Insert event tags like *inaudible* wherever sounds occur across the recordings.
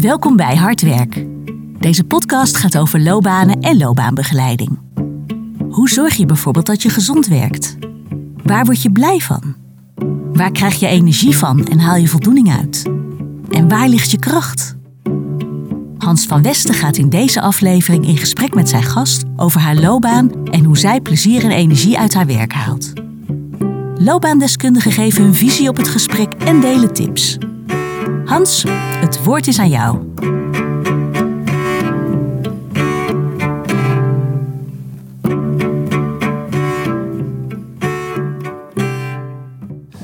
Welkom bij Hardwerk. Deze podcast gaat over loopbanen en loopbaanbegeleiding. Hoe zorg je bijvoorbeeld dat je gezond werkt? Waar word je blij van? Waar krijg je energie van en haal je voldoening uit? En waar ligt je kracht? Hans van Westen gaat in deze aflevering in gesprek met zijn gast over haar loopbaan en hoe zij plezier en energie uit haar werk haalt. Loopbaandeskundigen geven hun visie op het gesprek en delen tips. Hans, het woord is aan jou.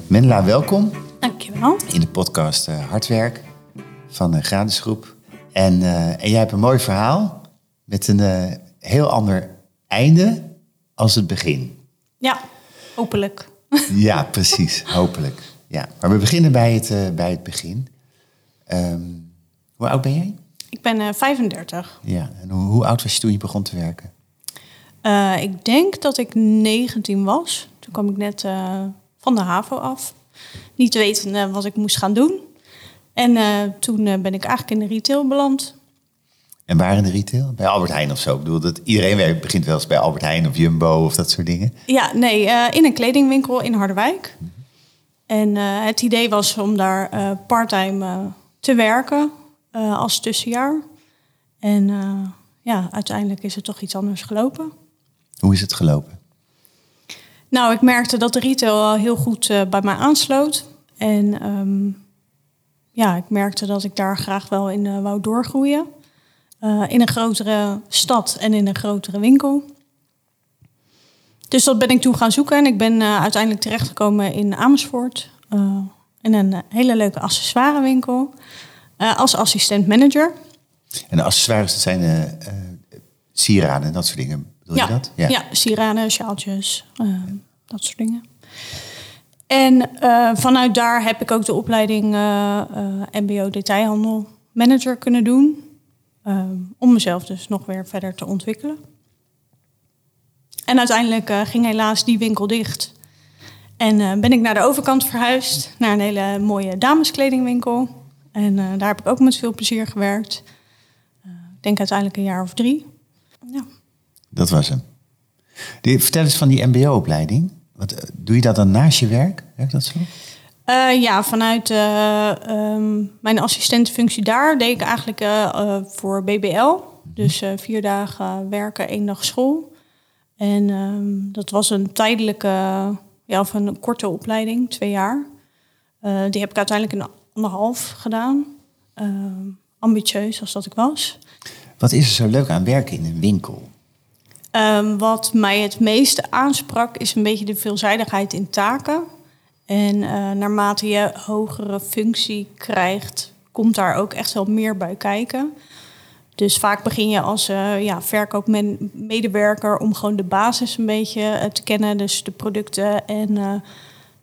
Menla, welkom Dankjewel. in de podcast uh, Hardwerk van de Gradesgroep. En, uh, en jij hebt een mooi verhaal met een uh, heel ander einde als het begin. Ja, hopelijk. Ja, precies, hopelijk. Ja. Maar we beginnen bij het, bij het begin. Um, hoe oud ben jij? Ik ben 35. Ja, en hoe, hoe, oud was je toen je begon te werken? ik denk dat ik 19 was. Toen kwam ik net van de HAVO af. Niet wetende wat ik moest gaan doen. En uh, toen uh, ben ik eigenlijk in de retail beland. En waar in de retail? Bij Albert Heijn of zo? Ik bedoel, dat iedereen werkt, begint wel eens bij Albert Heijn of Jumbo of dat soort dingen. Ja, nee, uh, in een kledingwinkel in Harderwijk. Mm -hmm. En het idee was om daar parttime te werken als tussenjaar. En ja, uiteindelijk is het toch iets anders gelopen. Hoe is het gelopen? Nou, ik merkte dat de retail heel goed uh, bij mij aansloot. En um, ja, ik merkte dat ik daar graag wel in wou doorgroeien. In een grotere stad en in een grotere winkel. Dus dat ben ik toen gaan zoeken. En ik ben uiteindelijk terechtgekomen in Amersfoort. In een hele leuke accessoirewinkel. als assistent manager. En de accessoires, dat zijn sieraden en dat soort dingen. Bedoel ja, je dat? Ja, ja sieraden, sjaaltjes, uh, dat soort dingen. En uh, vanuit daar heb ik ook de opleiding uh, MBO detailhandel manager kunnen doen. om mezelf dus nog weer verder te ontwikkelen. En uiteindelijk ging helaas die winkel dicht. En ben ik naar de overkant verhuisd, naar een hele mooie dameskledingwinkel. En daar heb ik ook met veel plezier gewerkt. ik denk uiteindelijk een jaar of drie. Ja. Dat was hem. Die, vertel eens van die mbo-opleiding. Wat, doe je dat dan naast je werk? Werkt dat zo? Uh, ja, vanuit uh, um, mijn assistentenfunctie daar deed ik eigenlijk uh, voor BBL. Dus vier dagen werken, één dag school. En um, dat was een tijdelijke, ja, of een korte opleiding, twee jaar. die heb ik uiteindelijk in anderhalf gedaan. ambitieus als dat ik was. Wat is er zo leuk aan werken in een winkel? Um, wat mij het meeste aansprak is een beetje de veelzijdigheid in taken. En uh, naarmate je hogere functie krijgt, komt daar ook echt wel meer bij kijken. Dus vaak begin je als uh, ja, verkoopmedewerker om gewoon de basis een beetje uh, te kennen. Dus de producten en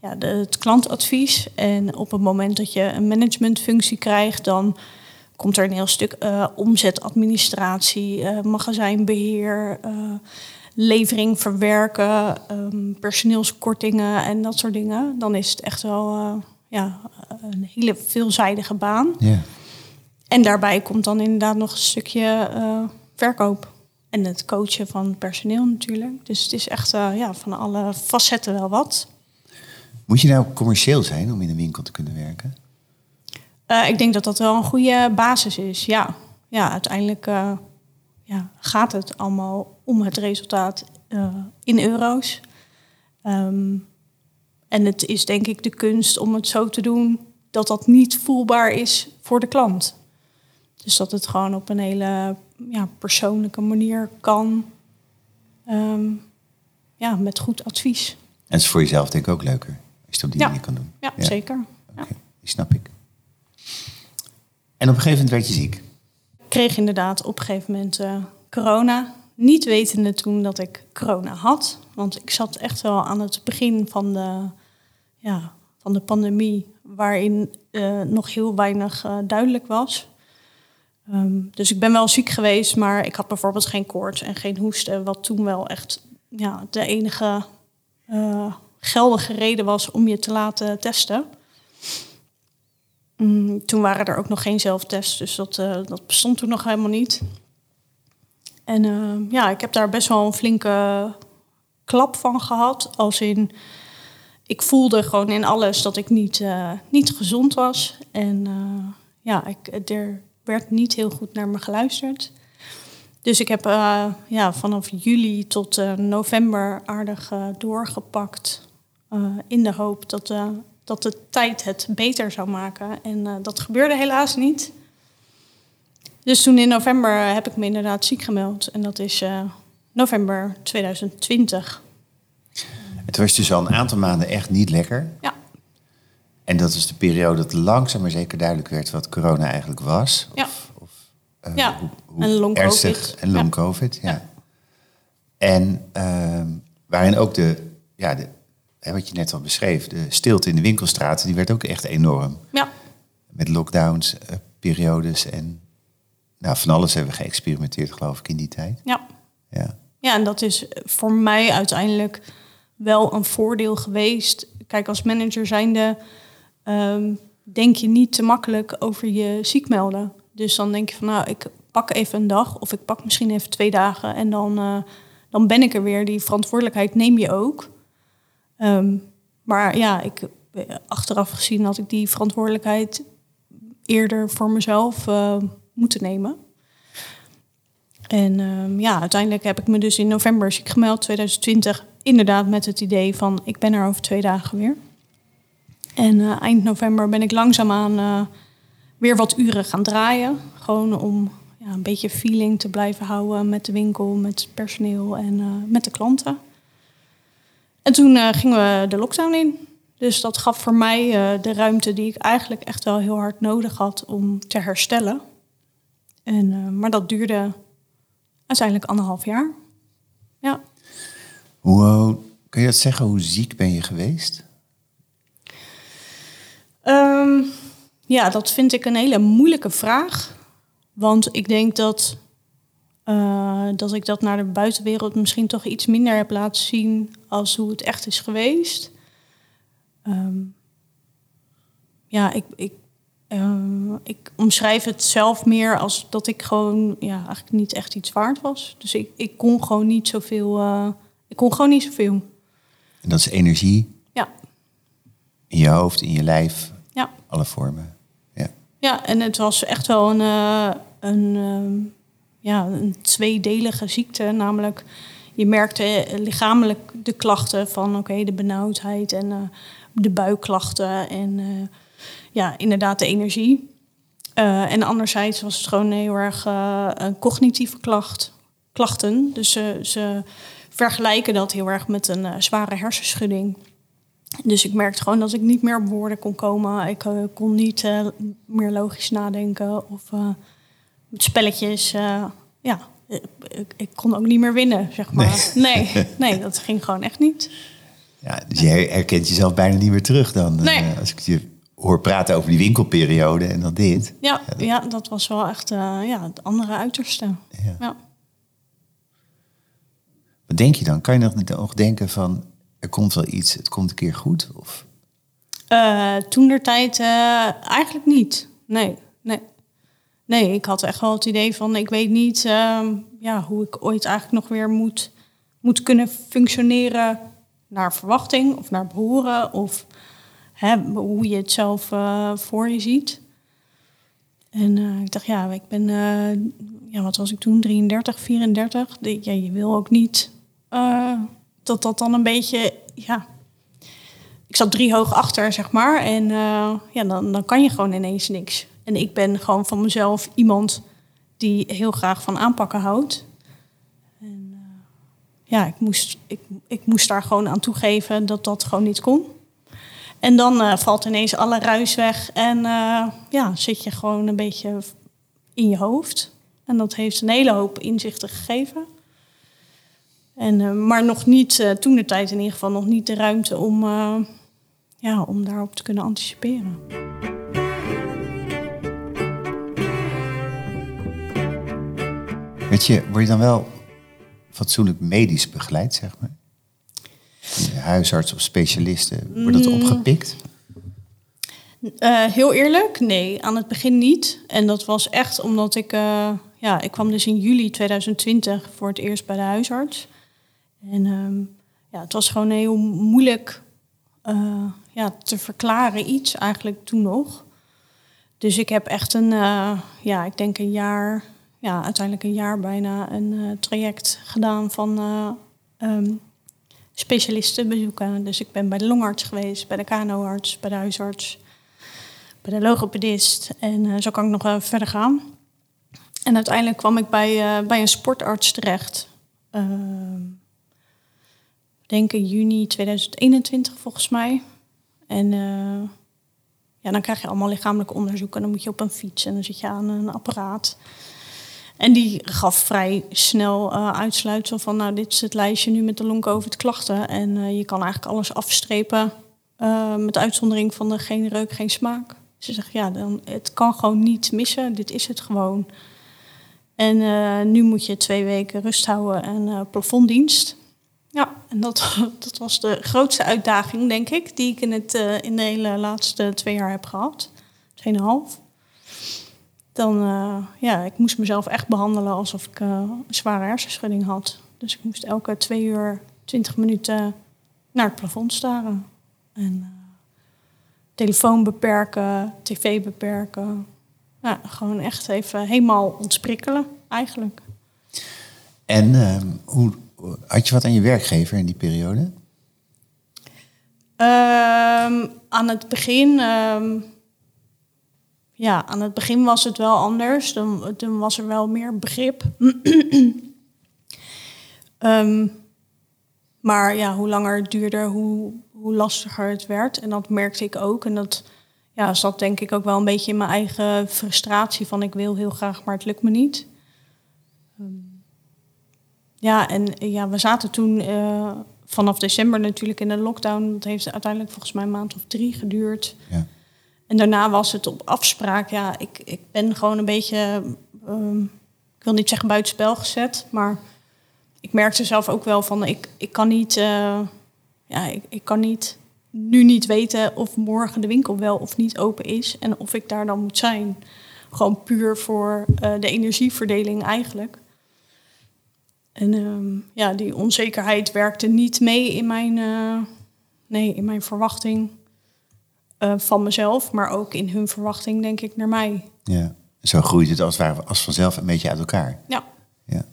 ja, de, het klantadvies. En op het moment dat je een managementfunctie krijgt, dan komt er een heel stuk omzetadministratie, magazijnbeheer, levering verwerken, um, personeelskortingen en dat soort dingen. Dan is het echt wel ja, een hele veelzijdige baan. Yeah. En daarbij komt dan inderdaad nog een stukje verkoop. En het coachen van personeel natuurlijk. Dus het is echt ja, van alle facetten wel wat. Moet je nou commercieel zijn om in een winkel te kunnen werken? Uh, ik denk dat dat wel een goede basis is. Ja, ja uiteindelijk ja, gaat het allemaal om het resultaat in euro's. Um, en het is denk ik de kunst om het zo te doen dat dat niet voelbaar is voor de klant. Dus dat het gewoon op een hele ja, persoonlijke manier kan. Um, ja, met goed advies. En het is voor jezelf denk ik ook leuker. Als je het op die ja. manier kan doen. Ja, ja. zeker. Okay, ja. Die snap ik. En op een gegeven moment werd je ziek? Ik kreeg inderdaad op een gegeven moment uh, corona. Niet wetende toen dat ik corona had. Want ik zat echt wel aan het begin van de, ja, van de pandemie... waarin uh, nog heel weinig uh, duidelijk was. Um, dus ik ben wel ziek geweest, maar ik had bijvoorbeeld geen koorts en geen hoesten... wat toen wel echt ja, de enige geldige reden was om je te laten testen... Mm, toen waren er ook nog geen zelftests, dus dat, eh, dat bestond toen nog helemaal niet. En eh, ja, ik heb daar best wel een flinke klap van gehad. Als in, ik voelde gewoon in alles dat ik niet, eh, niet gezond was. En ja, ik, er werd niet heel goed naar me geluisterd. Dus ik heb ja, vanaf juli tot november aardig doorgepakt. in de hoop dat dat de tijd het beter zou maken. En dat gebeurde helaas niet. Dus toen in november heb ik me inderdaad ziek gemeld. En dat is november 2020. Het was dus al een aantal maanden echt niet lekker. Ja. En dat is de periode dat langzaam maar zeker duidelijk werd wat corona eigenlijk was. Ja. Of, uh, ja, hoe, hoe en long ernstig en long covid. Ja. ja. En uh, waarin ook de, ja, de wat je net al beschreef, de stilte in de winkelstraten, die werd ook echt enorm. Ja. Met lockdowns, uh, periodes en nou, van alles hebben we geëxperimenteerd, geloof ik, in die tijd. Ja. Ja, ja en dat is voor mij uiteindelijk wel een voordeel geweest. Kijk, als manager zijnde um, denk je niet te makkelijk over je ziek melden. Dus dan denk je van, nou, ik pak even een dag of ik pak misschien even twee dagen en dan, uh, dan ben ik er weer. Die verantwoordelijkheid neem je ook. Um, maar ja, ik, achteraf gezien had ik die verantwoordelijkheid eerder voor mezelf uh, moeten nemen. En um, ja, uiteindelijk heb ik me dus in november ziek gemeld, 2020, inderdaad met het idee van ik ben er over twee dagen weer. En uh, eind november ben ik langzaamaan uh, weer wat uren gaan draaien. Gewoon om ja, een beetje feeling te blijven houden met de winkel, met het personeel en met de klanten. En toen gingen we de lockdown in. Dus dat gaf voor mij de ruimte die ik eigenlijk echt wel heel hard nodig had om te herstellen. En, maar dat duurde uiteindelijk anderhalf jaar. Ja. Hoe, kun je dat zeggen? Hoe ziek ben je geweest? Um, ja, dat vind ik een hele moeilijke vraag. Want ik denk dat uh, dat ik dat naar de buitenwereld misschien toch iets minder heb laten zien als hoe het echt is geweest. Um, ja, ik, ik, uh, ik omschrijf het zelf meer als dat ik gewoon ja, eigenlijk niet echt iets waard was. Dus ik, ik kon gewoon niet zoveel. Uh, ik kon gewoon niet zoveel. En dat is energie? In je hoofd, in je lijf? Ja. Alle vormen? Ja. Ja, en het was echt wel een. een um, ja, een tweedelige ziekte. Namelijk, je merkte lichamelijk de klachten van oké, de benauwdheid en uh, de buikklachten en uh, ja, inderdaad de energie. En anderzijds was het gewoon heel erg een cognitieve klacht, klachten. Dus ze vergelijken dat heel erg met een zware hersenschudding. Dus ik merkte gewoon dat ik niet meer op woorden kon komen. Ik kon niet meer logisch nadenken of spelletjes, uh, ja, ik, ik, kon ook niet meer winnen, zeg maar. Nee. *laughs* nee. Nee, dat ging gewoon echt niet. Ja, dus je herkent jezelf bijna niet meer terug dan. Eh, nee. Als ik je hoor praten over die winkelperiode en dan dit. Ja, ja, dat... ja dat was wel echt ja, het andere uiterste. Ja. ja. Wat denk je dan? Kan je nog denken van, er komt wel iets, het komt een keer goed? Of? Uh, toen der tijd eigenlijk niet. Nee, nee nee, ik had echt wel het idee van ik weet niet uh, ja, hoe ik ooit eigenlijk nog weer moet, moet kunnen functioneren naar verwachting of naar behoren of hè, hoe je het zelf uh, voor je ziet. En ik dacht, ja, ik ben, eh, ja, wat was ik toen, 33, 34. De, ja, je wil ook niet dat dat dan een beetje, ja, ik zat drie hoog achter, zeg maar. En ja, dan, dan kan je gewoon ineens niks. En ik ben gewoon van mezelf iemand die heel graag van aanpakken houdt. En uh, ja, ik moest, ik, ik moest daar gewoon aan toegeven dat dat gewoon niet kon. En dan uh, valt ineens alle ruis weg en ja, zit je gewoon een beetje in je hoofd. En dat heeft een hele hoop inzichten gegeven. En, maar nog niet, toen de tijd in ieder geval, nog niet de ruimte om, ja, om daarop te kunnen anticiperen. Weet je, word je dan wel fatsoenlijk medisch begeleid, zeg maar? Huisarts of specialisten, wordt dat Mm. opgepikt? Uh, heel eerlijk, nee, aan het begin niet. En dat was echt omdat ik, uh, ja, ik kwam dus in juli 2020 voor het eerst bij de huisarts. En um, ja, het was gewoon heel moeilijk uh, ja, te verklaren iets eigenlijk toen nog. Dus ik heb echt een, ja, ik denk een jaar, ja, uiteindelijk een jaar bijna een traject gedaan van um, specialisten bezoeken. Dus ik ben bij de longarts geweest, bij de KNO-arts, bij de huisarts bij de logopedist. En zo kan ik nog verder gaan. En uiteindelijk kwam ik bij, bij een sportarts terecht. Uh, denk juni 2021 volgens mij. En uh, ja, dan krijg je allemaal lichamelijke onderzoeken. Dan moet je op een fiets en dan zit je aan een apparaat. En die gaf vrij snel uh, van... nou, dit is het lijstje nu met de long-covid-klachten. En uh, je kan eigenlijk alles afstrepen... Met uitzondering van de geen reuk, geen smaak. Ze zegt, ja, dan, het kan gewoon niet missen. Dit is het gewoon. En nu moet je twee weken rust houden en plafonddienst. Ja, en dat, *laughs* dat was de grootste uitdaging, denk ik, die ik in, het, uh, in de hele laatste twee jaar heb gehad. Tweeënhalf. Dan, ja, ik moest mezelf echt behandelen alsof ik een zware hersenschudding had. Dus ik moest elke twee uur, twintig minuten naar het plafond staren. En telefoon beperken, tv beperken. Ja, gewoon echt even helemaal ontsprikkelen eigenlijk. En uh, hoe, had je wat aan je werkgever in die periode? Um, aan het begin, um, ja, aan het begin was het wel anders. Dan, toen was er wel meer begrip. um, *clears throat* maar ja, hoe langer het duurde, hoe, hoe lastiger het werd. En dat merkte ik ook. En dat ja, zat denk ik ook wel een beetje in mijn eigen frustratie van ik wil heel graag, maar het lukt me niet. Um, ja, en ja, we zaten toen uh, vanaf december natuurlijk in de lockdown. Dat heeft uiteindelijk volgens mij een maand of drie geduurd. Ja. En daarna was het op afspraak. Ja, ik, ik ben gewoon een beetje, um, ik wil niet zeggen buitenspel gezet, maar ik merkte zelf ook wel van ik, ik kan niet. Uh, ja, ik, ik kan niet nu niet weten of morgen de winkel wel of niet open is en of ik daar dan moet zijn. Gewoon puur voor uh, de energieverdeling eigenlijk. En um, ja, die onzekerheid werkte niet mee in mijn, uh, nee, in mijn verwachting uh, van mezelf, maar ook in hun verwachting, denk ik, naar mij. Ja, zo groeit het als, als vanzelf een beetje uit elkaar. Ja. Ja,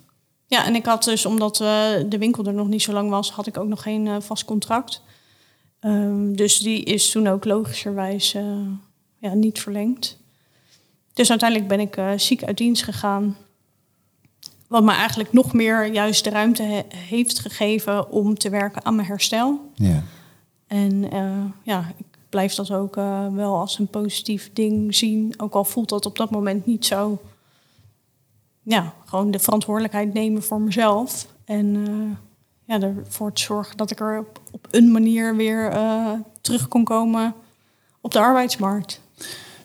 ja en ik had dus, omdat uh, de winkel er nog niet zo lang was, had ik ook nog geen vast contract. Um, dus die is toen ook logischerwijs ja, niet verlengd. Dus uiteindelijk ben ik ziek uit dienst gegaan. Wat me eigenlijk nog meer juist de ruimte he heeft gegeven om te werken aan mijn herstel. Ja. En uh, ja, ik blijf dat ook wel als een positief ding zien. Ook al voelt dat op dat moment niet zo. Ja, gewoon de verantwoordelijkheid nemen voor mezelf. En ja, ervoor te zorgen dat ik er op, op een manier weer terug kon komen op de arbeidsmarkt.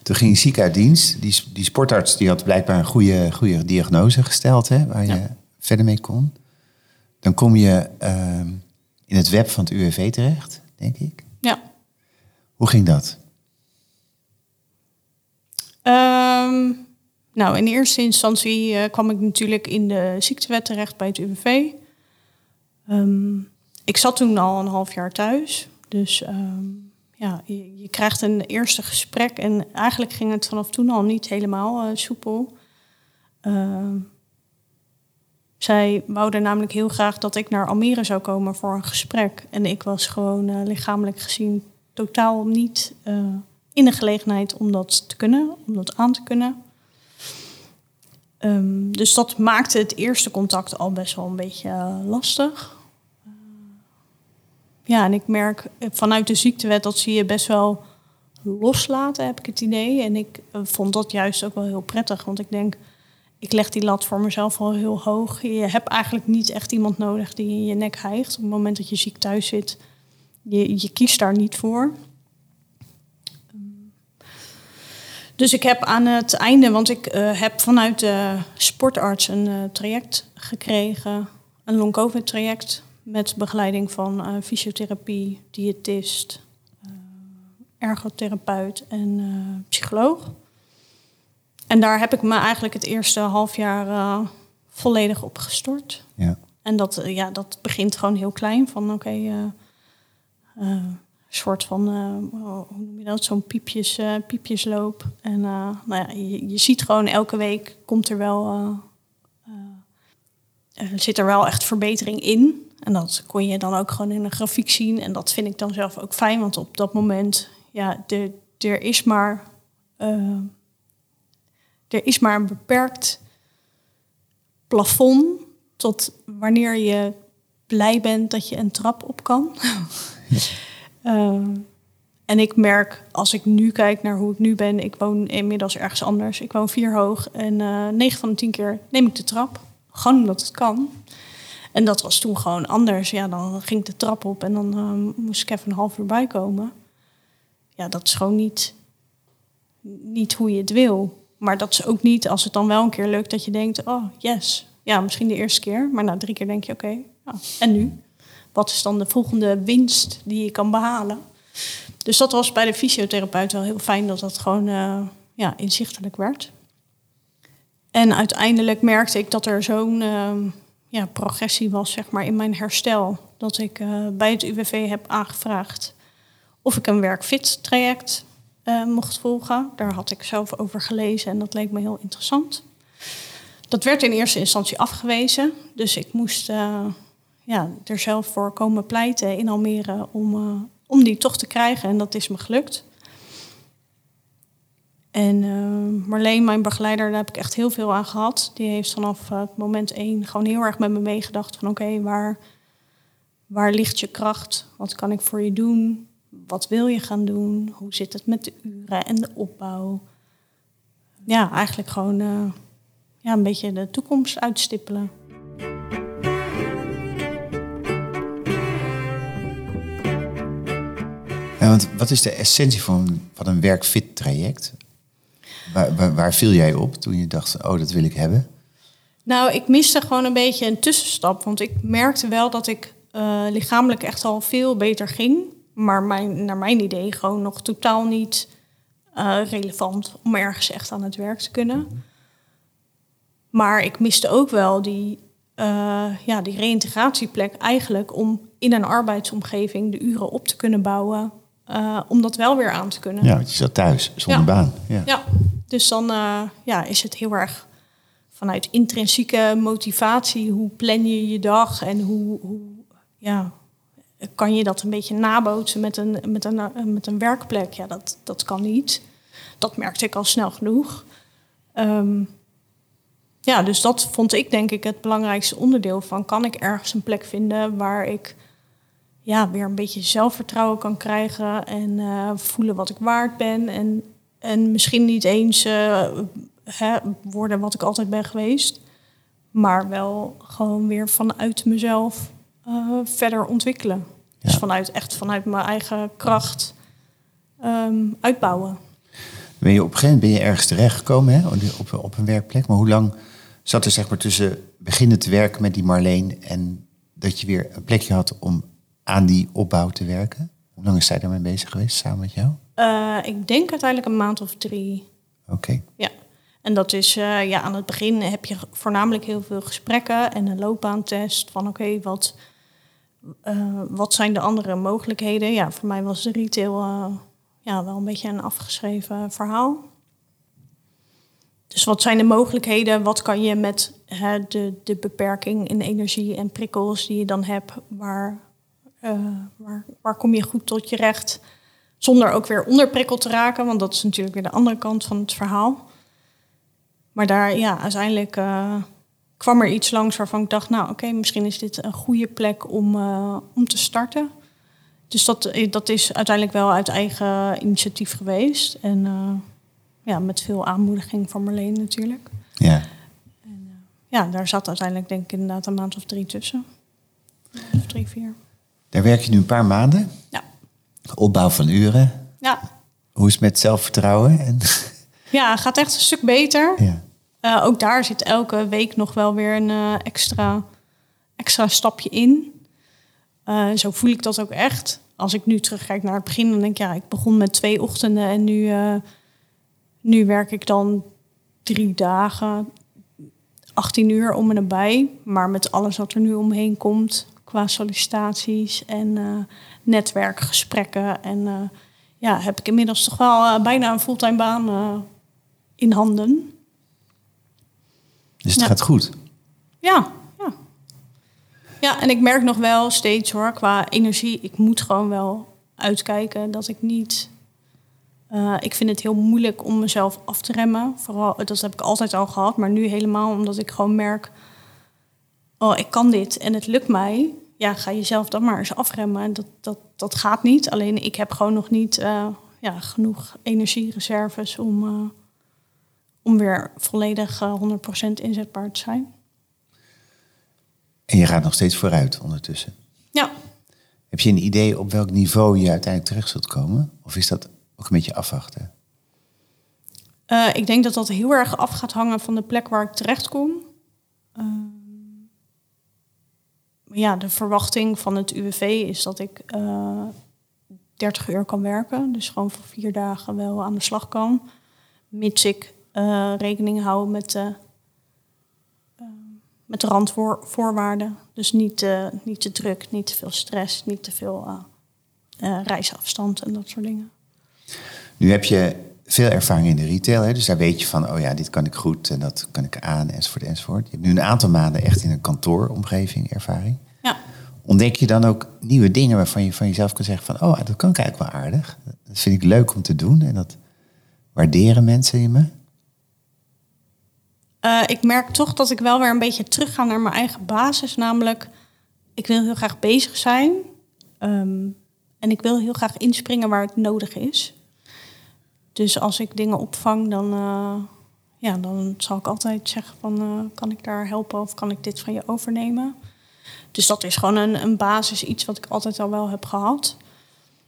Toen ging ziek uit dienst. Die, die sportarts die had blijkbaar een goede, goede diagnose gesteld, hè, waar je verder mee kon. Dan kom je uh, in het web van het UWV terecht, denk ik. Ja. Hoe ging dat? Um, nou, in eerste instantie uh, kwam ik natuurlijk in de ziektewet terecht bij het UWV. Um, ik zat toen al een half jaar thuis. Dus um, ja, je, krijgt een eerste gesprek. En eigenlijk ging het vanaf toen al niet helemaal uh, soepel. Uh, zij wouden namelijk heel graag dat ik naar Almere zou komen voor een gesprek. En ik was gewoon uh, lichamelijk gezien totaal niet uh, in de gelegenheid om dat te kunnen, om dat aan te kunnen. Um, dus dat maakte het eerste contact al best wel een beetje lastig. Ja, en ik merk eh, vanuit de ziektewet dat zie je best wel loslaten, heb ik het idee. En ik uh, vond dat juist ook wel heel prettig, want ik denk, ik leg die lat voor mezelf al heel hoog. Je hebt eigenlijk niet echt iemand nodig die in je nek hijgt. Op het moment dat je ziek thuis zit, je, je kiest daar niet voor. Dus ik heb aan het einde, want ik uh, heb vanuit de sportarts een traject gekregen, een long-covid traject met begeleiding van uh, fysiotherapie, diëtist, ergotherapeut en eh, psycholoog. En daar heb ik me eigenlijk het eerste half jaar eh, volledig op gestort. Ja. En dat, eh, ja, dat begint gewoon heel klein. Van oké, eh, eh, een soort van, eh, hoe noem je dat? Zo'n piepjes, eh, piepjesloop. En eh, nou ja, je, je ziet gewoon elke week komt er wel, eh, eh, er zit er wel echt verbetering in. En dat kon je dan ook gewoon in een grafiek zien. En dat vind ik dan zelf ook fijn, want op dat moment, ja, er, is maar, eh, er is maar een beperkt plafond tot wanneer je blij bent dat je een trap op kan. *laughs* Ehm, en ik merk, als ik nu kijk naar hoe ik nu ben, ik woon inmiddels ergens anders. Ik woon vier hoog en eh 9 van de 10 keer neem ik de trap. Gewoon omdat het kan. En dat was toen gewoon anders. Ja, dan ging ik de trap op en dan eh, moest ik even een half uur bijkomen. Ja, dat is gewoon niet, niet hoe je het wil. Maar dat is ook niet, als het dan wel een keer lukt, dat je denkt, oh yes. Ja, misschien de eerste keer, maar na drie keer denk je, oké, ja, en nu? Wat is dan de volgende winst die je kan behalen? Dus dat was bij de fysiotherapeut wel heel fijn dat dat gewoon eh, ja, inzichtelijk werd. En uiteindelijk merkte ik dat er zo'n eh, ja, progressie was zeg maar, in mijn herstel. Dat ik eh, bij het UWV heb aangevraagd of ik een werkfit traject eh, mocht volgen. Daar had ik zelf over gelezen en dat leek me heel interessant. Dat werd in eerste instantie afgewezen. Dus ik moest eh, ja, er zelf voor komen pleiten in Almere om, om die toch te krijgen. En dat is me gelukt. En eh, Marleen, mijn begeleider, daar heb ik echt heel veel aan gehad. Die heeft vanaf eh, moment één gewoon heel erg met me meegedacht van oké, waar, waar ligt je kracht? Wat kan ik voor je doen? Wat wil je gaan doen? Hoe zit het met de uren en de opbouw? Ja, eigenlijk gewoon eh, ja, een beetje de toekomst uitstippelen. Want wat is de essentie van, van een werkfit traject? Waar, waar, waar viel jij op toen je dacht, oh, dat wil ik hebben? Nou, ik miste gewoon een beetje een tussenstap. Want ik merkte wel dat ik eh, lichamelijk echt al veel beter ging. Maar mijn, naar mijn idee gewoon nog totaal niet eh, relevant om ergens echt aan het werk te kunnen. Maar ik miste ook wel die, eh, ja, die reïntegratieplek eigenlijk om in een arbeidsomgeving de uren op te kunnen bouwen. om dat wel weer aan te kunnen. Ja, want je zat thuis, zonder Ja. baan. Ja. Ja, dus dan eh, ja, is het heel erg vanuit intrinsieke motivatie. Hoe plan je je dag en hoe, hoe ja, kan je dat een beetje nabootsen met een, met een, met een werkplek? Ja, dat, dat kan niet. Dat merkte ik al snel genoeg. Ehm, ja, dus dat vond ik denk ik het belangrijkste onderdeel van... kan ik ergens een plek vinden waar ik ja, weer een beetje zelfvertrouwen kan krijgen... en eh, voelen wat ik waard ben en, en misschien niet eens eh, hè, worden wat ik altijd ben geweest... maar wel gewoon weer vanuit mezelf eh, verder ontwikkelen. Dus vanuit, echt vanuit mijn eigen kracht ehm, uitbouwen. Ben je op een gegeven moment ben je ergens terechtgekomen hè, op, op een werkplek. Maar hoe lang zat er zeg maar tussen beginnen te werken met die Marleen... en dat je weer een plekje had om aan die opbouw te werken? Hoe lang is zij daarmee bezig geweest, samen met jou? Eh, ik denk uiteindelijk een maand of drie. Oké. Ja. En dat is, eh, ja, aan het begin heb je voornamelijk heel veel gesprekken en een loopbaantest van oké, wat, eh, wat zijn de andere mogelijkheden? Ja, voor mij was de retail ja, wel een beetje een afgeschreven verhaal. Dus wat zijn de mogelijkheden? Wat kan je met hè, de, de beperking in energie en prikkels die je dan hebt, waar, waar, waar kom je goed tot je recht? Zonder ook weer onderprikkeld te raken, want dat is natuurlijk weer de andere kant van het verhaal. Maar daar, ja, uiteindelijk eh, kwam er iets langs waarvan ik dacht, nou oké, misschien is dit een goede plek om, eh, om te starten. Dus dat, eh, dat is uiteindelijk wel uit eigen initiatief geweest. En ja, met veel aanmoediging van Marleen natuurlijk. Ja. Ja, daar zat uiteindelijk denk ik inderdaad een maand of drie tussen. Of drie, vier. Daar werk je nu een paar maanden. Ja, Opbouw van uren. ja. Hoe is het met zelfvertrouwen? En, *laughs* ja gaat echt een stuk beter. ja. Eh, ook daar zit elke week nog wel weer een eh, extra, extra stapje in. Eh, zo voel ik dat ook echt. als ik nu terugkijk naar het begin, dan denk ik, ja, ik begon met twee ochtenden en nu, nu werk ik dan drie dagen, 18 uur om en nabij. Maar met alles wat er nu omheen komt, qua sollicitaties en netwerkgesprekken. En uh, ja, heb ik inmiddels toch wel bijna een fulltime baan in handen. Dus het gaat goed? Ja, ja. Ja, en ik merk nog wel steeds hoor, qua energie, ik moet gewoon wel uitkijken dat ik niet. Ik vind het heel moeilijk om mezelf af te remmen. Vooral, dat heb ik altijd al gehad, maar nu helemaal omdat ik gewoon merk: oh, ik kan dit en het lukt mij. Ja, ga jezelf dan maar eens afremmen. Dat, dat, dat gaat niet. Alleen ik heb gewoon nog niet uh, ja, genoeg energiereserves om, uh, om weer volledig 100% inzetbaar te zijn. En je gaat nog steeds vooruit ondertussen. Ja. Heb je een idee op welk niveau je uiteindelijk terecht zult komen? Of is dat ook een beetje afwachten? Uh, ik denk dat dat heel erg af gaat hangen van de plek waar ik terecht kom. Ja, de verwachting van het UWV is dat ik uh, eh, 30 uur kan werken. Dus gewoon voor vier dagen wel aan de slag kan. Mits ik rekening hou met de met de randvoorwaarden. Dus niet, niet te druk, niet te veel stress, niet te veel reisafstand en dat soort dingen. Nu heb je veel ervaring in de retail, hè? dus daar weet je van, oh ja, dit kan ik goed en dat kan ik aan, enzovoort, enzovoort. Je hebt nu een aantal maanden echt in een kantooromgeving ervaring. Ja. Ontdek je dan ook nieuwe dingen waarvan je van jezelf kan zeggen van, oh, dat kan ik eigenlijk wel aardig. Dat vind ik leuk om te doen en dat waarderen mensen in me. Uh, ik merk toch dat ik wel weer een beetje terug ga naar mijn eigen basis. Namelijk, ik wil heel graag bezig zijn. Um, en ik wil heel graag inspringen waar het nodig is. Dus als ik dingen opvang, dan, uh, ja, dan zal ik altijd zeggen van... Uh, kan ik daar helpen of kan ik dit van je overnemen? Dus dat is gewoon een, een basis, iets wat ik altijd al wel heb gehad.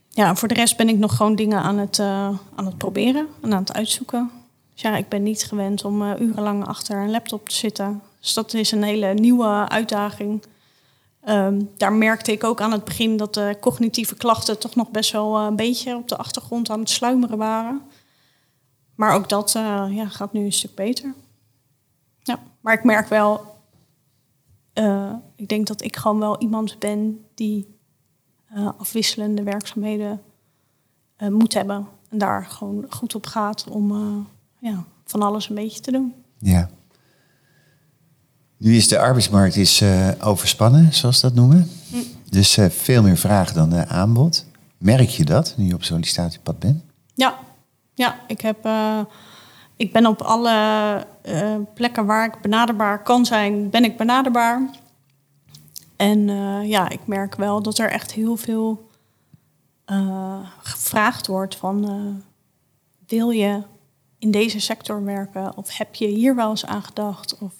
Ja, voor de rest ben ik nog gewoon dingen aan het, aan het proberen en aan het uitzoeken. Dus ja, ik ben niet gewend om urenlang achter een laptop te zitten. Dus dat is een hele nieuwe uitdaging. Um, daar merkte ik ook aan het begin dat de cognitieve klachten toch nog best wel een beetje op de achtergrond aan het sluimeren waren. Maar ook dat uh, ja, gaat nu een stuk beter. Ja, maar ik merk wel, ik denk dat ik gewoon wel iemand ben die afwisselende werkzaamheden moet hebben. En daar gewoon goed op gaat om ja, van alles een beetje te doen. Ja. Nu is de arbeidsmarkt is, overspannen, zoals dat noemen. Hm. Dus veel meer vraag dan aanbod. Merk je dat nu je op sollicitatiepad bent? Ja, ja ik, heb, ik ben op alle plekken waar ik benaderbaar kan zijn, ben ik benaderbaar. En ja, ik merk wel dat er echt heel veel gevraagd wordt van... wil je in deze sector werken? Of heb je hier wel eens aan gedacht? Of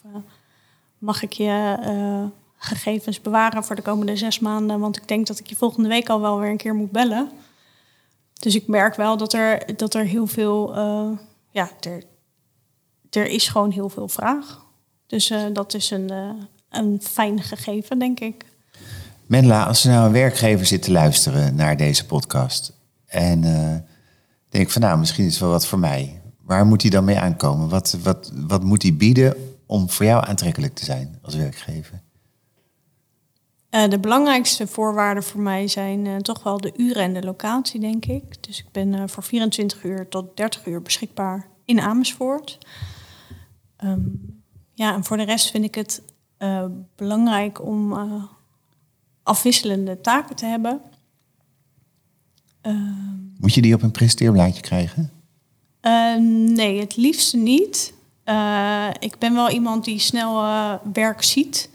mag ik je gegevens bewaren voor de komende zes maanden? Want ik denk dat ik je volgende week al wel weer een keer moet bellen. Dus ik merk wel dat er, dat er heel veel, uh, ja, er, er is gewoon heel veel vraag. Dus dat is een, een fijn gegeven, denk ik. Menla, als er nou een werkgever zit te luisteren naar deze podcast en denk van nou, misschien is het wel wat voor mij. Waar moet hij dan mee aankomen? Wat, wat, wat moet hij bieden om voor jou aantrekkelijk te zijn als werkgever? Uh, de belangrijkste voorwaarden voor mij zijn uh, toch wel de uren en de locatie, denk ik. Dus ik ben uh, voor 24 uur tot 30 uur beschikbaar in Amersfoort. Um, ja, en voor de rest vind ik het belangrijk om afwisselende taken te hebben. Ehm, Moet je die op een presenteerblaadje krijgen? Nee, het liefste niet. Ik ben wel iemand die snel werk ziet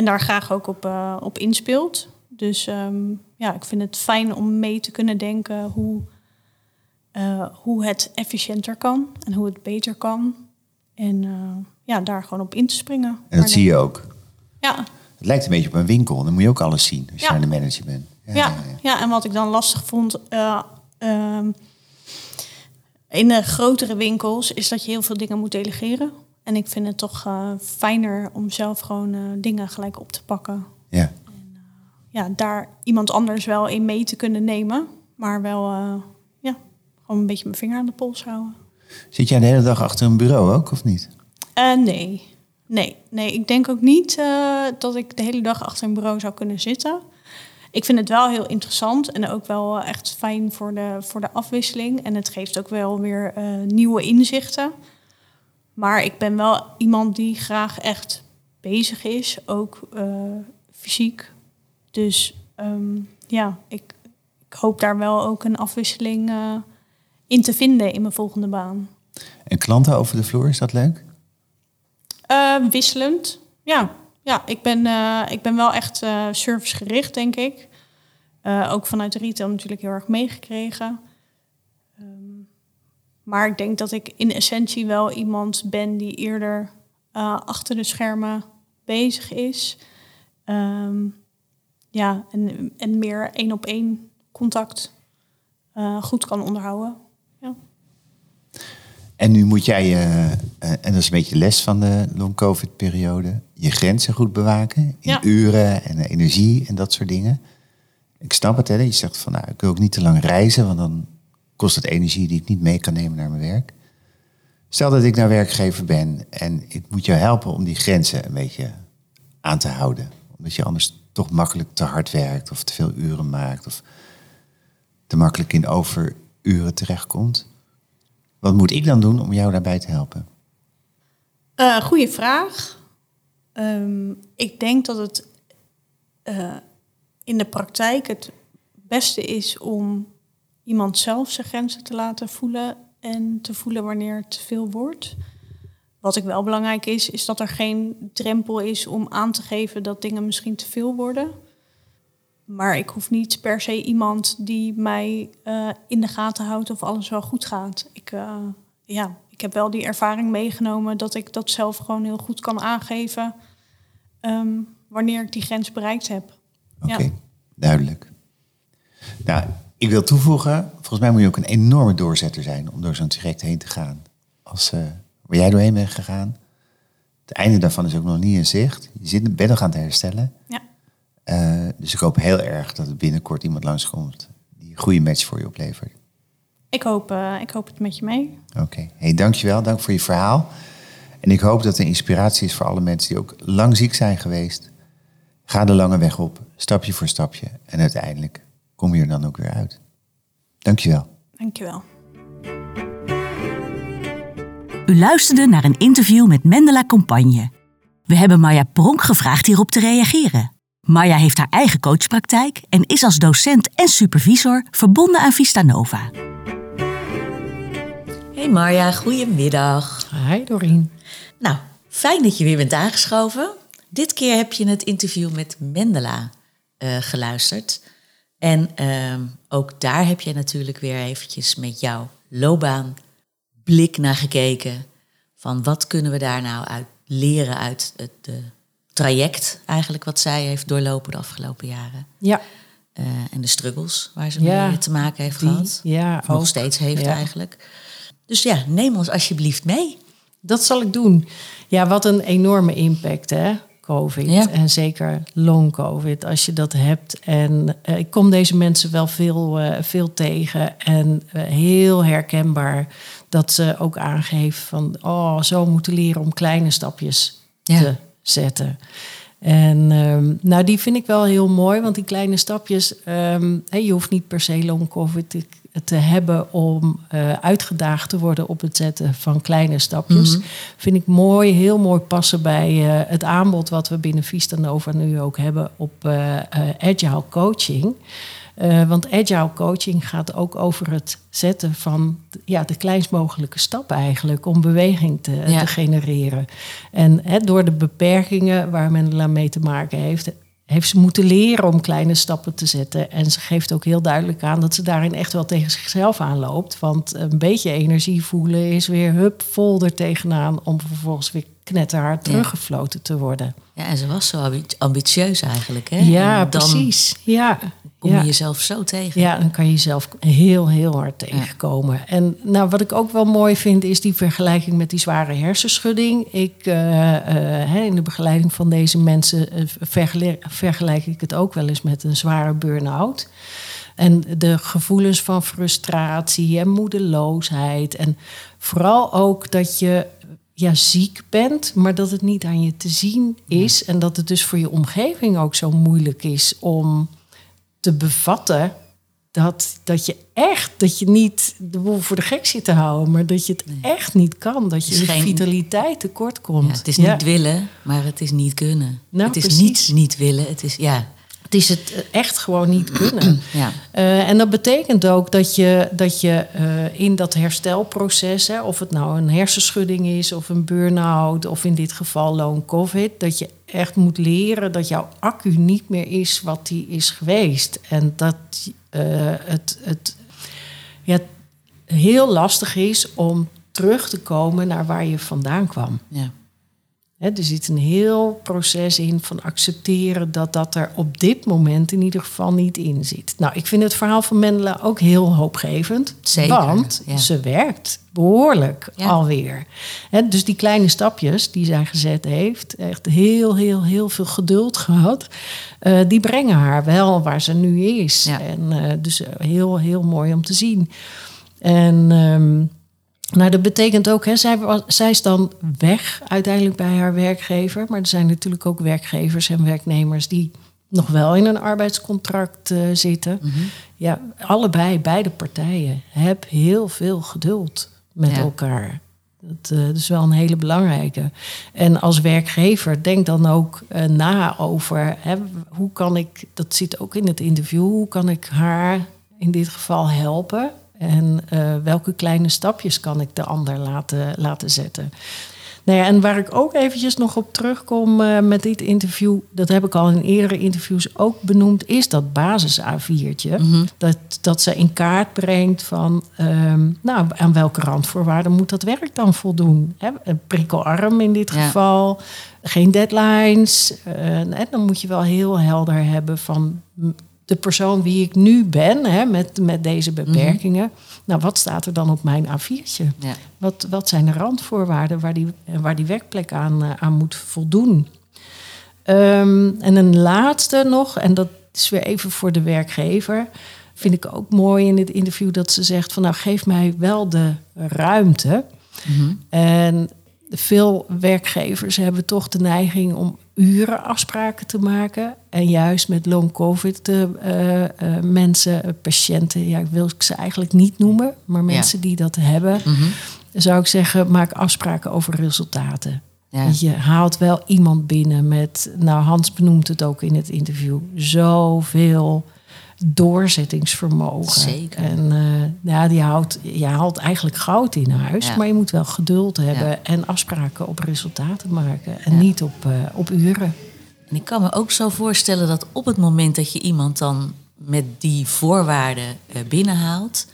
en daar graag ook op, op inspeelt. Dus um, ja, ik vind het fijn om mee te kunnen denken hoe, hoe het efficiënter kan en hoe het beter kan. En ja, daar gewoon op in te springen. En dat zie je ook? Ja. Het lijkt een beetje op een winkel. Dan moet je ook alles zien als je ja. aan de manager bent. Ja, ja, ja, ja. en wat ik dan lastig vond... Um, in de grotere winkels is dat je heel veel dingen moet delegeren. En ik vind het toch uh, fijner om zelf gewoon uh, dingen gelijk op te pakken. Ja. En, uh, ja, daar iemand anders wel in mee te kunnen nemen. Maar wel ja, gewoon een beetje mijn vinger aan de pols houden. Zit jij de hele dag achter een bureau ook, of niet? Nee. Nee, nee, ik denk ook niet uh, dat ik de hele dag achter een bureau zou kunnen zitten. Ik vind het wel heel interessant en ook wel echt fijn voor de, voor de afwisseling. En het geeft ook wel weer uh, nieuwe inzichten. Maar ik ben wel iemand die graag echt bezig is, ook uh, fysiek. Dus um, ja, ik, ik, hoop daar wel ook een afwisseling uh, in te vinden in mijn volgende baan. En klanten over de vloer, is dat leuk? Uh, wisselend, ja. Ja, ik ben, ik ben wel echt servicegericht, denk ik. ook vanuit de retail natuurlijk heel erg meegekregen. Maar ik denk dat ik in essentie wel iemand ben die eerder achter de schermen bezig is. Um, ja, en, en meer één op één contact uh, goed kan onderhouden. Ja. En nu moet jij, uh, en dat is een beetje les van de long-covid-periode, je grenzen goed bewaken in ja. uren en energie en dat soort dingen. Ik snap het, hè? Je zegt van, nou, ik wil ook niet te lang reizen, want dan kost het energie die ik niet mee kan nemen naar mijn werk. Stel dat ik nou werkgever ben en ik moet jou helpen om die grenzen een beetje aan te houden. Omdat je anders toch makkelijk te hard werkt of te veel uren maakt of te makkelijk in overuren terechtkomt. Wat moet ik dan doen om jou daarbij te helpen? Uh, goeie vraag. Um, ik denk dat het uh, in de praktijk het beste is om iemand zelf zijn grenzen te laten voelen en te voelen wanneer het te veel wordt. Wat ik wel belangrijk is, is dat er geen drempel is om aan te geven dat dingen misschien te veel worden. Maar ik hoef niet per se iemand die mij uh, in de gaten houdt of alles wel goed gaat. Ik, uh, ja, ik heb wel die ervaring meegenomen dat ik dat zelf gewoon heel goed kan aangeven um, wanneer ik die grens bereikt heb. Oké, ja. duidelijk. Nou, ik wil toevoegen, volgens mij moet je ook een enorme doorzetter zijn om door zo'n traject heen te gaan. Als, uh, waar jij doorheen bent gegaan. Het einde daarvan is ook nog niet in zicht. Je zit, bent nog aan het herstellen. Ja. Uh, dus ik hoop heel erg dat er binnenkort iemand langskomt die een goede match voor je oplevert. Ik hoop, uh, ik hoop het met je mee. Oké, okay. hey, dankjewel. Dank voor je verhaal. En ik hoop dat een inspiratie is voor alle mensen die ook lang ziek zijn geweest. Ga de lange weg op, stapje voor stapje. En uiteindelijk kom je er dan ook weer uit. Dankjewel. Dankjewel. U luisterde naar een interview met Mendela Compagne. We hebben Marja Pronk gevraagd hierop te reageren. Marja heeft haar eigen coachpraktijk en is als docent en supervisor verbonden aan Vista Nova. Hey Marja, goedemiddag. Hi Doreen. Nou, fijn dat je weer bent aangeschoven. Dit keer heb je het interview met Mendela uh, geluisterd. En uh, ook daar heb je natuurlijk weer eventjes met jouw loopbaan blik naar gekeken. Van wat kunnen we daar nou uit leren uit het de traject eigenlijk wat zij heeft doorlopen de afgelopen jaren. Ja. Uh, en de struggles waar ze ja, mee te maken heeft die, gehad. Ja, of nog ook. steeds heeft ja. eigenlijk. Dus ja, neem ons alsjeblieft mee. Dat zal ik doen. Ja, wat een enorme impact hè. COVID. Ja. En zeker long COVID, als je dat hebt. En uh, ik kom deze mensen wel veel, uh, veel tegen. En uh, heel herkenbaar dat ze ook aangeven van... oh, zo moeten leren om kleine stapjes Ja. te zetten. En um, nou, die vind ik wel heel mooi, want die kleine stapjes... Um, hey, je hoeft niet per se long COVID te, hebben om uh, uitgedaagd te worden op het zetten van kleine stapjes. Mhm. Vind ik mooi, heel mooi passen bij uh, het aanbod wat we binnen Vista Nova nu ook hebben op uh, agile coaching. Want agile coaching gaat ook over het zetten van ja, de kleinst mogelijke stappen eigenlijk om beweging te, Ja. te genereren. En door de beperkingen waar men mee te maken heeft, heeft ze moeten leren om kleine stappen te zetten. En ze geeft ook heel duidelijk aan dat ze daarin echt wel tegen zichzelf aanloopt. Want een beetje energie voelen is weer hup vol er tegenaan om vervolgens weer knetterhard Ja. teruggefloten te worden. Ja, en ze was zo ambi- ambitieus eigenlijk. Hè? Ja, dan- precies. Ja, kom Ja. jezelf zo tegen. Ja, dan kan je jezelf heel, heel hard tegenkomen. En nou, wat ik ook wel mooi vind, is die vergelijking met die zware hersenschudding. Ik, eh, eh, in de begeleiding van deze mensen eh, vergelijk ik het ook wel eens met een zware burn-out. En de gevoelens van frustratie en moedeloosheid. En vooral ook dat je ja, ziek bent, maar dat het niet aan je te zien is. En dat het dus voor je omgeving ook zo moeilijk is om te bevatten dat, dat je echt, dat je niet de boel voor de gek zit te houden, maar dat je het echt niet kan. Dat je geen- vitaliteit tekort komt. Ja, het is Ja. niet willen, maar het is niet kunnen. Nou, het is precies. niet niet willen. Het is, ja, Het is het echt gewoon niet *clears throat* kunnen. ja. Eh, en dat betekent ook dat je, dat je eh, in dat herstelproces, hè, of het nou een hersenschudding is of een burn-out, of in dit geval long COVID, dat je echt moet leren dat jouw accu niet meer is wat die is geweest. En dat eh, het, het ja, heel lastig is om terug te komen naar waar je vandaan kwam. ja. Hè, er zit een heel proces in van accepteren dat dat er op dit moment in ieder geval niet in zit. Nou, ik vind het verhaal van Mendela ook heel hoopgevend. Zeker, Want ja. ze werkt behoorlijk Ja. alweer. Dus die kleine stapjes die zij gezet heeft, echt heel, heel, heel veel geduld *laughs* gehad. eh, die brengen haar wel waar ze nu is. Ja. En eh, dus heel, heel mooi om te zien. En ehm, nou, dat betekent ook, hè, zij, zij is dan weg uiteindelijk bij haar werkgever. Maar er zijn natuurlijk ook werkgevers en werknemers die nog wel in een arbeidscontract eh, zitten. Mhm. Ja, allebei, beide partijen. Heb heel veel geduld met Ja. elkaar. Dat, eh, dat is wel een hele belangrijke. En als werkgever, denk dan ook eh, na over hè, hoe kan ik, dat zit ook in het interview, hoe kan ik haar in dit geval helpen? En eh, welke kleine stapjes kan ik de ander laten, laten zetten? Nou ja, en waar ik ook eventjes nog op terugkom eh, met dit interview, dat heb ik al in eerdere interviews ook benoemd, is dat basis A4'tje. Dat, dat ze in kaart brengt van, ehm, nou, aan welke randvoorwaarden moet dat werk dan voldoen? Hè? Prikkelarm in dit Ja. geval, geen deadlines. eh, en dan moet je wel heel helder hebben van mm, de persoon wie ik nu ben, hè, met, met deze beperkingen. Nou, wat staat er dan op mijn A4'tje? Ja. Wat, wat zijn de randvoorwaarden waar die, waar die werkplek aan, eh, aan moet voldoen? Ehm, en een laatste nog, en dat is weer even voor de werkgever. Vind ik ook mooi in dit interview dat ze zegt van nou geef mij wel de ruimte. En veel werkgevers hebben toch de neiging om uren afspraken te maken. En juist met long covid eh, eh, eh, mensen, eh, patiënten, ja, ik wil ik ze eigenlijk niet noemen, maar mensen die dat hebben, zou ik zeggen, maak afspraken over resultaten. Ja. Je haalt wel iemand binnen met, nou Hans benoemt het ook in het interview, zoveel doorzettingsvermogen. Zeker. En eh, ja, die houdt, je haalt eigenlijk goud in huis, Ja. maar je moet wel geduld hebben Ja. en afspraken op resultaten maken en Ja. niet op, eh, op uren. En ik kan me ook zo voorstellen dat op het moment dat je iemand dan met die voorwaarden eh, binnenhaalt...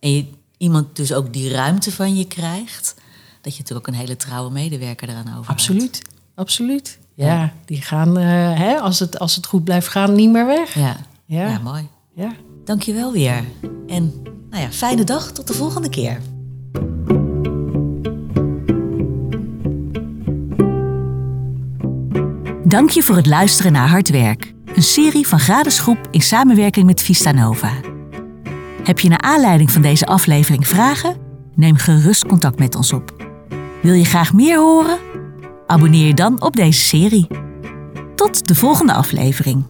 en je iemand dus ook die ruimte van je krijgt... dat je natuurlijk ook een hele trouwe medewerker eraan overhoudt. Absoluut, absoluut. Ja, die gaan, hè, als, het, als het goed blijft gaan, niet meer weg. Ja. Ja. ja, mooi. Ja. Dank je wel weer. En nou ja, fijne dag. Tot de volgende keer. Dank je voor het luisteren naar Hard Werk. Een serie van Gradesgroep in samenwerking met Vista Nova. Heb je naar aanleiding van deze aflevering vragen? Neem gerust contact met ons op. Wil je graag meer horen? Abonneer je dan op deze serie. Tot de volgende aflevering.